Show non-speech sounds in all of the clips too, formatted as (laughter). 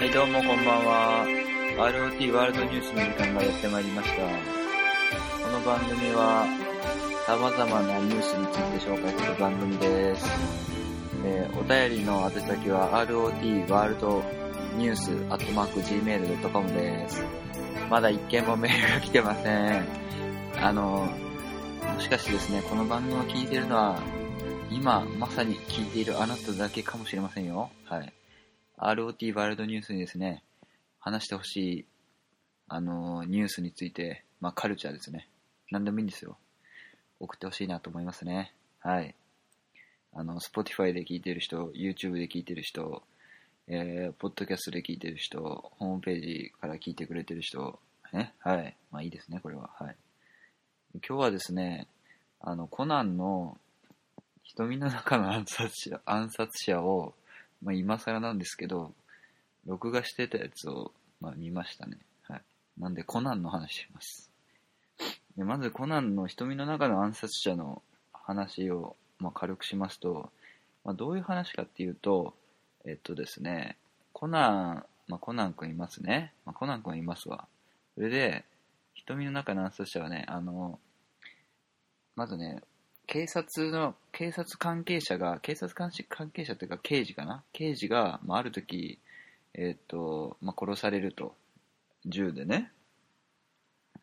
はい、どうもこんばんは。ROT ワールドニュースの時間がやってまいりました。この番組は、様々なニュースについて紹介する番組です。えーお便りの宛先は ROT ワールドニュースアットマーク Gmail.com です。まだ一件もメールが来てません。あの、もしかしてですね、この番組を聞いてるのは、今まさに聞いているあなただけかもしれませんよ。はい。ROT ワールドニュースにですね、話してほしい、あのニュースについて、まあ、カルチャーですね。何でもいいんですよ。送ってほしいなと思いますね。はい。あの、Spotify で聞いてる人、YouTube で聞いてる人、えー、ポッドキャストで聞いてる人、ホームページから聞いてくれてる人、ね。はい。まあいいですね、これは。はい。今日はですね、あの、コナンの瞳の中の暗殺者、暗殺者を、まあ、今更なんですけど、録画してたやつを、まあ、見ましたね。はい。なんで、コナンの話します。でまず、コナンの瞳の中の暗殺者の話を、まあ、軽くしますと、まあ、どういう話かっていうと、えっとですね、コナン、まあ、コナン君いますね。まあ、コナン君いますわ。それで、瞳の中の暗殺者はね、あの、まずね、警察の、警察関係者が、警察関係者っていうか刑事かな？刑事が、まあ、ある時、えっ、と、まあ、殺されると。銃でね。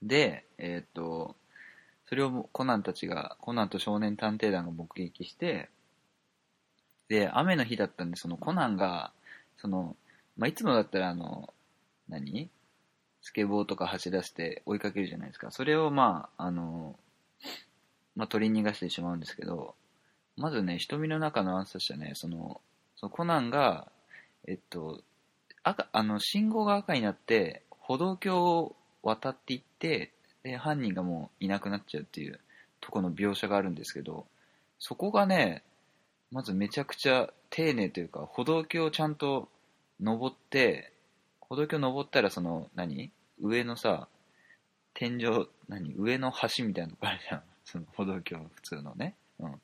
で、えっ、と、それをコナンたちが、コナンと少年探偵団が目撃して、で、雨の日だったんで、そのコナンが、その、まあ、いつもだったらあの、何？スケボーとか走らせて追いかけるじゃないですか。それをまあ、あの、まあ、取り逃がしてしまうんですけど、まずね、瞳の中の暗殺者ね、その、そのコナンが、えっと、赤、あの、信号が赤になって、歩道橋を渡っていって、で、犯人がもういなくなっちゃうっていうとこの描写があるんですけど、そこがね、まずめちゃくちゃ丁寧というか、歩道橋をちゃんと登って、歩道橋登ったらその、何？上のさ、天井、何？上の橋みたいなとこあるじゃん。その歩道橋普通のね。うん。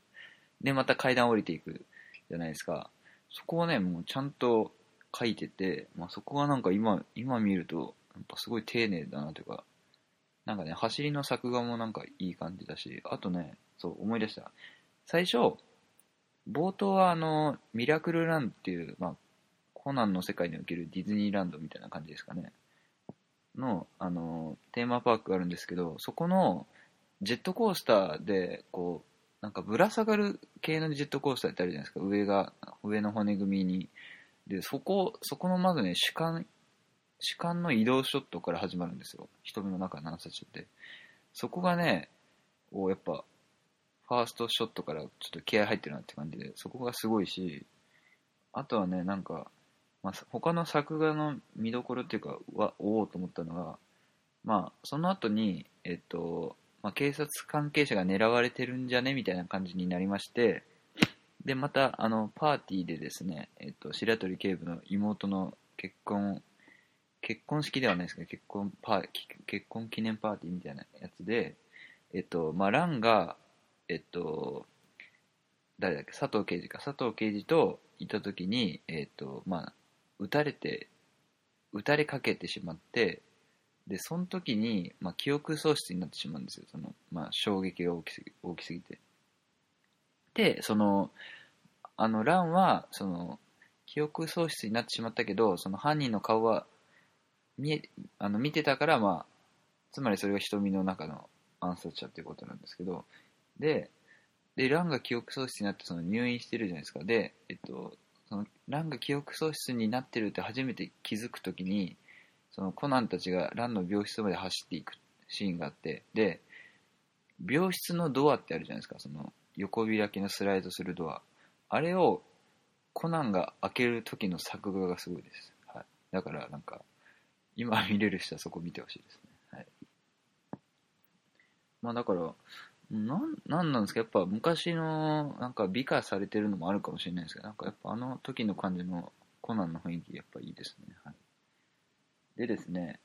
で、また階段降りていくじゃないですか。そこをね、もうちゃんと書いてて、まあ、そこがなんか今、今見ると、やっぱすごい丁寧だなというか、なんかね、走りの作画もなんかいい感じだし、あとね、そう思い出した。最初、冒頭はあの、ミラクルランドっていう、まあ、コナンの世界におけるディズニーランドみたいな感じですかね。の、あの、テーマパークがあるんですけど、そこの、ジェットコースターで、こう、なんかぶら下がる系のジェットコースターってあるじゃないですか。上が、上の骨組みに。で、そこ、そこのまずね、主観、主観の移動ショットから始まるんですよ。瞳の中の暗殺者って。そこがね、こうやっぱ、ファーストショットからちょっと気合入ってるなって感じで、そこがすごいし、あとはね、なんか、まあ、他の作画の見どころっていうか、は、おおと思ったのが、まあ、その後に、えっと、まあ、警察関係者が狙われてるんじゃね？みたいな感じになりまして、で、また、あの、パーティーでですね、えっと、白鳥警部の妹の結婚、結婚式ではないですけど、結婚パー、結婚記念パーティーみたいなやつで、えっと、まあ、ランが、えっと、誰だっけ、佐藤刑事か、佐藤刑事といた時に、えっと、まあ、撃たれて、撃たれかけてしまって、で、その時に、まあ、記憶喪失になってしまうんですよ。その、まあ、衝撃が大きすぎ大きすぎて。で、その、あの、ランは、その、記憶喪失になってしまったけど、その犯人の顔は、見え、あの、見てたから、まあ、つまりそれが瞳の中の暗殺者っていうことなんですけど、で、で、ランが記憶喪失になって、その入院してるじゃないですか。で、えっと、その、ランが記憶喪失になってるって初めて気づくときに、そのコナンたちがランの病室まで走っていくシーンがあって、で、病室のドアってあるじゃないですか、その横開きのスライドするドア。あれをコナンが開ける時の作画がすごいです。はい。だからなんか、今見れる人はそこ見てほしいですね。はい。まあだから、なん、なんなんですかやっぱ昔のなんか美化されてるのもあるかもしれないですけど、なんかやっぱあの時の感じのコナンの雰囲気やっぱいいですね。はい。でですね、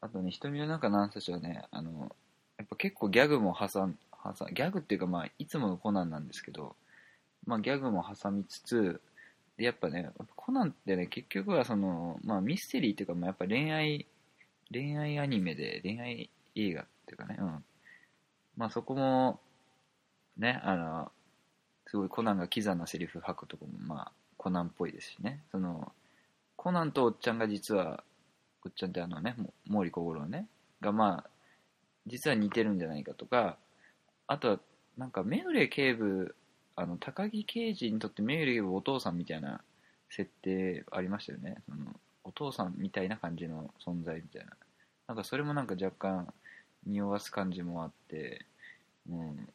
あとね、瞳の中の暗殺者はね、あの、やっぱ結構ギャグも挟ん、挟んギャグっていうかまあ、いつものコナンなんですけど、まあギャグも挟みつつ、でやっぱねコナンってね結局はその、まあ、ミステリーっていうか、まあ、やっぱ恋愛恋愛アニメで恋愛映画っていうかねうん。まあそこもねあのすごいコナンがキザなセリフ吐くとこもまあコナンっぽいですしね。そのコナンとおっちゃんが実はっちゃんってあのね毛利小五郎ねがまあ実は似てるんじゃないかとかあとはなんか目暮警部あの高木刑事にとって目暮警部お父さんみたいな設定ありましたよね。そのお父さんみたいな感じの存在みたいな。なんかそれもなんか若干匂わす感じもあってうん。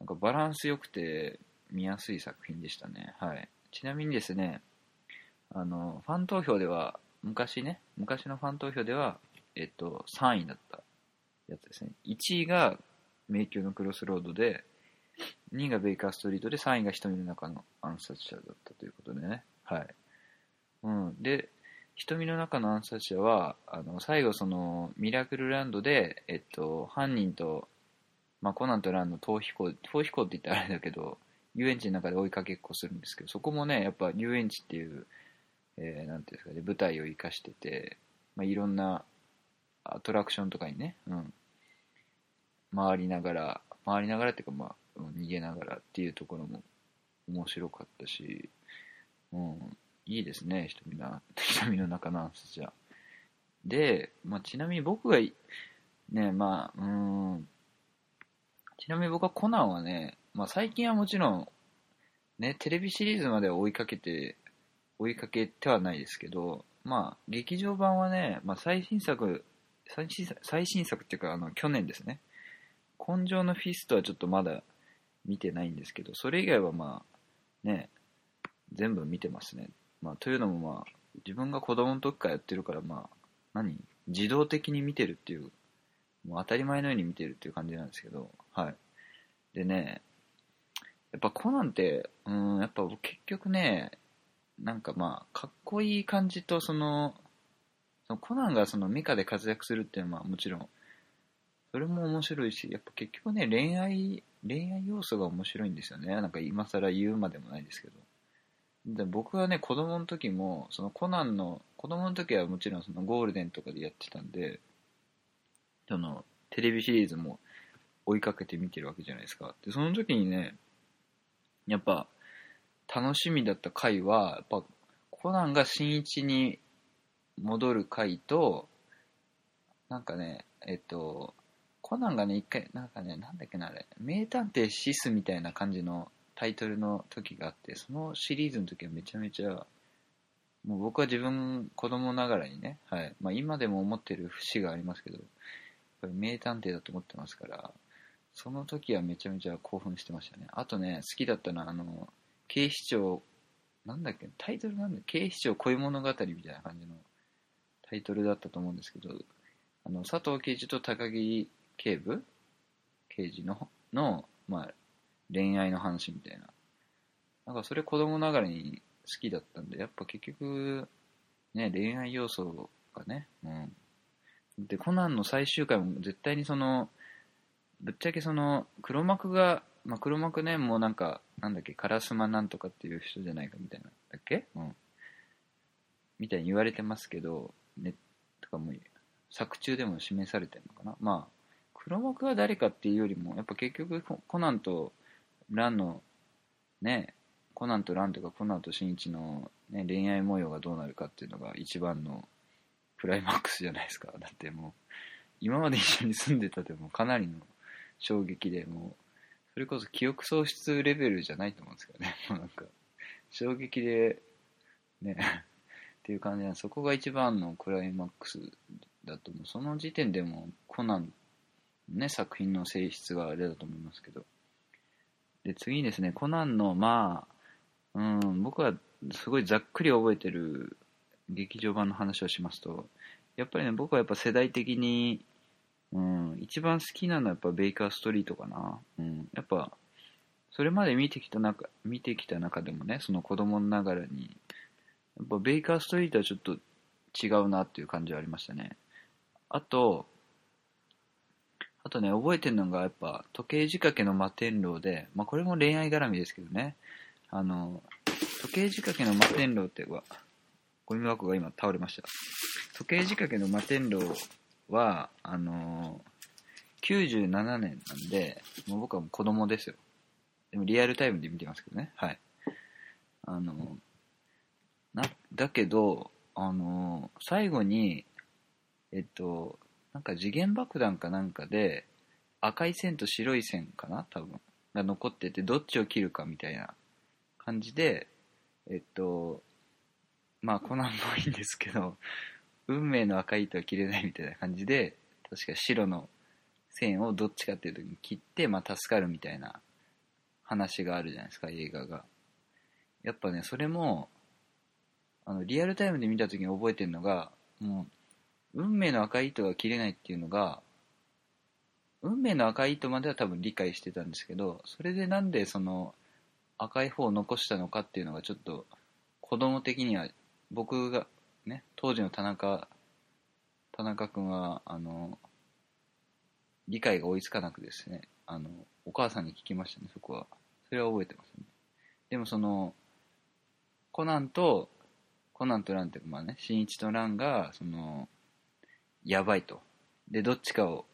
なんかバランス良くて見やすい作品でしたね。はい。ちなみにですねあのファン投票では昔ね昔のファン投票ではえっと3位だったやつですね。1位が迷宮のクロスロードで2位がベイカーストリートで3位が瞳の中の暗殺者だったということでね。はい、うん、で瞳の中の暗殺者はあの最後そのミラクルランドで、えっと、犯人と、まあ、コナンとランの逃避行逃避行って言ったらあれだけど遊園地の中で追いかけっこするんですけどそこもねやっぱ遊園地っていう、えー、なんていうんですかね舞台を生かしてて、まあ、いろんなアトラクションとかにね、うん、回りながら回りながらっていうかまあ逃げながらっていうところも面白かったし、うん、いいですね瞳の瞳の中の暗殺者で、まあ、ちなみに僕がねまあうん。ちなみに僕はコナンはね、まあ、最近はもちろんねテレビシリーズまで追いかけて追いかけてはないですけどまあ劇場版はね、まあ、最新作最新最新作っていうかあの去年ですね紺青のフィストはちょっとまだ見てないんですけど、それ以外はまあ、ね、全部見てますね。まあ、というのもまあ、自分が子供の時からやってるから、まあ、何自動的に見てるっていう、もう当たり前のように見てるっていう感じなんですけど、はい。でね、やっぱコナンって、うん、やっぱ結局ね、なんかまあ、かっこいい感じと、その、そのコナンがそのミカで活躍するっていうのはもちろんそれも面白いし、やっぱ結局ね、恋愛、恋愛要素が面白いんですよね。なんか今更言うまでもないですけど。で僕はね、子供の時も、そのコナンの、子供の時はもちろんそのゴールデンとかでやってたんで、その、テレビシリーズも追いかけて見てるわけじゃないですか。で、その時にね、やっぱ、楽しみだった回は、やっぱ、コナンが新一に戻る回と、なんかね、えっと、コナンがね、一回、なんかね、なんだっけな、あれ、名探偵シスみたいな感じのタイトルの時があって、そのシリーズの時はめちゃめちゃ、もう僕は自分、子供ながらにね、はい。まあ今でも思ってる節がありますけど、やっぱり名探偵だと思ってますから、その時はめちゃめちゃ興奮してましたね。あとね、好きだったのは、あの、警視庁、なんだっけ、タイトルなんだ警視庁恋物語みたいな感じのタイトルだったと思うんですけど、あの、佐藤刑事と高木警部刑事のの、まあ、恋愛の話みたいな。なんかそれ子供ながらに好きだったんでやっぱ結局ね恋愛要素がねうん。でコナンの最終回も絶対にそのぶっちゃけその黒幕が、まあ、黒幕ねもうなんかなんだっけ烏丸なんとかっていう人じゃないかみたいなだっけ？うん。みたいに言われてますけどねとかも作中でも示されてるのかな？まあ黒幕は誰かっていうよりも、やっぱ結局コナンとランの、ね、コナンとランとかコナンと新一の、ね、恋愛模様がどうなるかっていうのが一番のクライマックスじゃないですか。だってもう、今まで一緒に住んでたでもかなりの衝撃で、もう、れこそ記憶喪失レベルじゃないと思うんですけどね。も (laughs) うなんか、衝撃で、ね、(laughs) っていう感じなんで、そこが一番のクライマックスだと思う。その時点でもコナンね、作品の性質があれだと思いますけど。で、次にですね、コナンの、まあ、うん、僕はすごいざっくり覚えてる劇場版の話をしますと、やっぱりね、僕はやっぱ世代的に、うん、一番好きなのはやっぱベイカーストリートかな。うん、やっぱ、それまで見てきた中、見てきた中でもね、その子供ながらに、やっぱベイカーストリートはちょっと違うなっていう感じはありましたね。あと、あとね、覚えてるのが、やっぱ、時計仕掛けの摩天楼で、まあ、これも恋愛絡みですけどね、あの、時計仕掛けの摩天楼っては、ゴミ箱が今倒れました。時計仕掛けの摩天楼は、あのー、97年なんで、もう僕はもう子供ですよ。でもリアルタイムで見てますけどね。はい。あのー、な、だけど、あのー、最後に、えっと、なんか次元爆弾かなんかで、赤い線と白い線かな？多分。が残ってて、どっちを切るかみたいな感じで、えっと、まあ、コナンもいいんですけど、運命の赤い糸は切れないみたいな感じで、確か白の線をどっちかっていう時に切って、まあ、助かるみたいな話があるじゃないですか、映画が。やっぱね、それも、あの、リアルタイムで見た時に覚えてるのが、もう、運命の赤い糸が切れないっていうのが、運命の赤い糸までは多分理解してたんですけど、それでなんでその赤い方を残したのかっていうのがちょっと子供的には僕がね、当時の田中、田中君は、あの、理解が追いつかなくですね、あの、お母さんに聞きましたね、そこは。それは覚えてますね。でもその、コナンと、コナンとランって、まあね、新一とランが、その、やばいと。で、どっちかを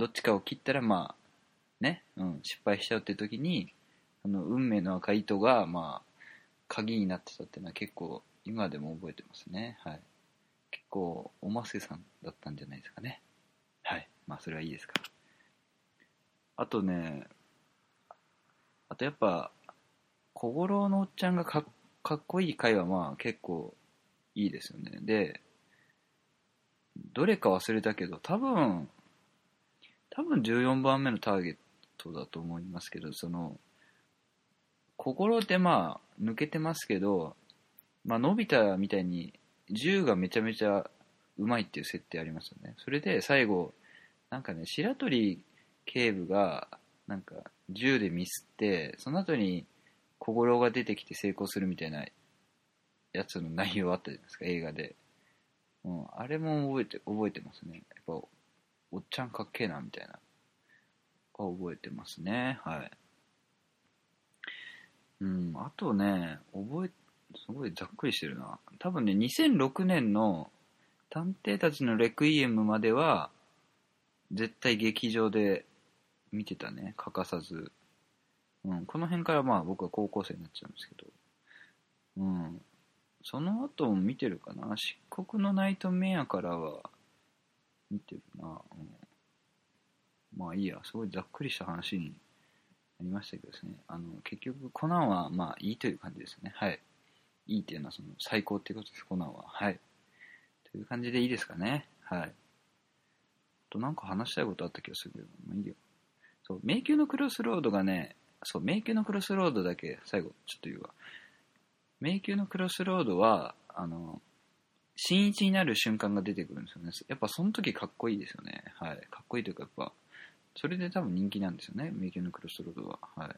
どっちかを切ったらまあね、うん、失敗しちゃうっていう時にあの運命の赤い糸がまあ鍵になってたっていうのは結構今でも覚えてますね。はい。結構おませさんだったんじゃないですかね。はい。まあそれはいいですか。あとねあとやっぱ小五郎のおっちゃんがかかっこいい回はまあ結構いいですよね。でどれか忘れたけど多分多分14番目のターゲットだと思いますけど、その、心ってまあ、抜けてますけど、まあ、のび太みたいに銃がめちゃめちゃうまいっていう設定ありますよね。それで最後、なんかね、白鳥警部が、なんか銃でミスって、その後に小五郎が出てきて成功するみたいなやつの内容あったじゃないですか、映画で。うん、あれも覚えて、覚えてますね。やっぱおっちゃんかっけえな、みたいな。覚えてますね。はい。うん、あとね、覚え、すごいざっくりしてるな。多分ね、2006年の探偵たちのレクイエムまでは、絶対劇場で見てたね。欠かさず。うん、この辺からまあ僕は高校生になっちゃうんですけど。うん。その後も見てるかな。漆黒のナイトメアからは、見てるな、うん、まあいいやすごいざっくりした話になりましたけどですねあの結局コナンはまあいいという感じですねはいいいっていうのはその最高っていうことですコナンははいという感じでいいですかねはいとなんか話したいことあった気がするけどまあいいよそう迷宮のクロスロードがねそう迷宮のクロスロードだけ最後ちょっと言うわ迷宮のクロスロードはあの新一になる瞬間が出てくるんですよね。やっぱその時かっこいいですよね。はい。かっこいいというかやっぱ、それで多分人気なんですよね。迷宮のクロスロードは。はい。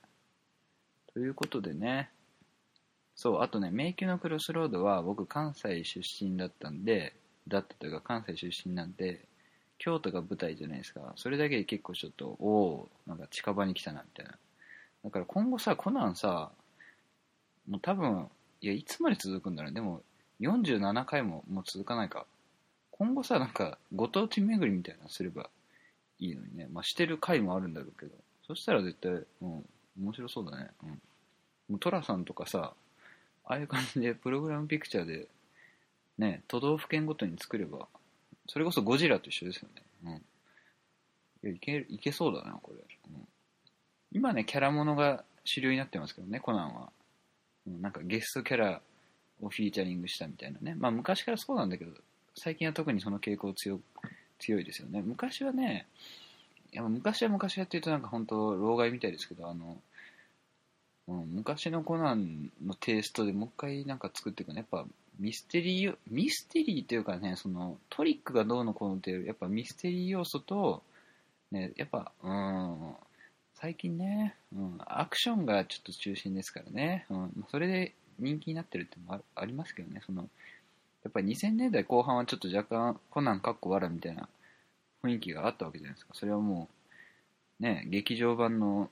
ということでね、そう、あとね、迷宮のクロスロードは僕関西出身だったんで、だったというか関西出身なんで、京都が舞台じゃないですか。それだけで結構ちょっと、おおなんか近場に来たな、みたいな。だから今後さ、コナンさ、もう多分、いや、いつまで続くんだろう。でも、47回ももう続かないか。今後さ、なんか、ご当地巡りみたいなのすればいいのにね。まあ、してる回もあるんだろうけど。そしたら絶対、うん、面白そうだね。うん。もうトラさんとかさ、ああいう感じでプログラムピクチャーで、ね、都道府県ごとに作れば、それこそゴジラと一緒ですよね。うん。いや、いける、いけそうだな、これ。うん。今ね、キャラものが主流になってますけどね、コナンは。うん、なんかゲストキャラをフィーチャリングしたみたいなね。まあ昔からそうなんだけど、最近は特にその傾向強強いですよね。昔はね、いや昔は昔はっていうとなんか本当老害みたいですけど、あの、うん、昔のコナンのテイストでもう一回なんか作っていくね。やっぱミステリー、ミステリーというかね、そのトリックがどうのこうのっていう、やっぱミステリー要素と、ね、やっぱ、うん、最近ね、うん、アクションがちょっと中心ですからね、うん、それで人気になってるってもありますけどね、その、やっぱり2000年代後半はちょっと若干コナンかっこわらみたいな雰囲気があったわけじゃないですか。それはもう、ね、劇場版の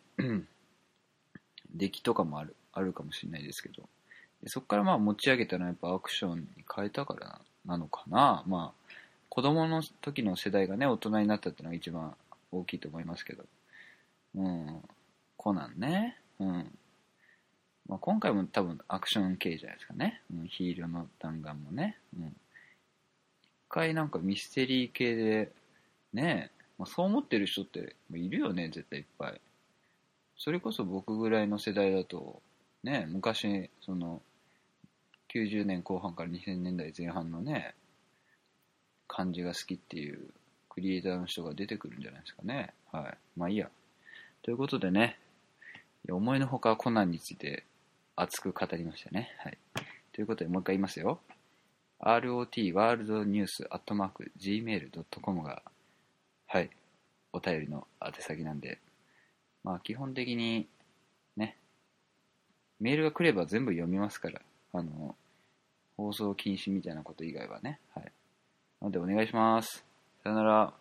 出来とかもあるあるかもしれないですけど、でそこからまあ持ち上げたのはやっぱアクションに変えたからなのかな。まあ、子供の時の世代がね、大人になったっていうのが一番大きいと思いますけど。うん。コナンね。うん。まあ、今回も多分アクション系じゃないですかね。うん、ヒールの弾丸もね。うん。一回なんかミステリー系で、ねえまあ、そう思ってる人っているよね、絶対いっぱい。それこそ僕ぐらいの世代だと、ね、昔、その、90年後半から2000年代前半のね、感じが好きっていうクリエイターの人が出てくるんじゃないですかね。はい。まあいいや。ということでね、思いのほかコナンについて熱く語りましたね。はい。ということでもう一回言いますよ。rot ワールドニュースアットマーク gmail.com が、はい、お便りの宛先なんで、まあ基本的にね、メールが来れば全部読みますから、あの、放送禁止みたいなこと以外はね、はい。なのでお願いします。さよなら。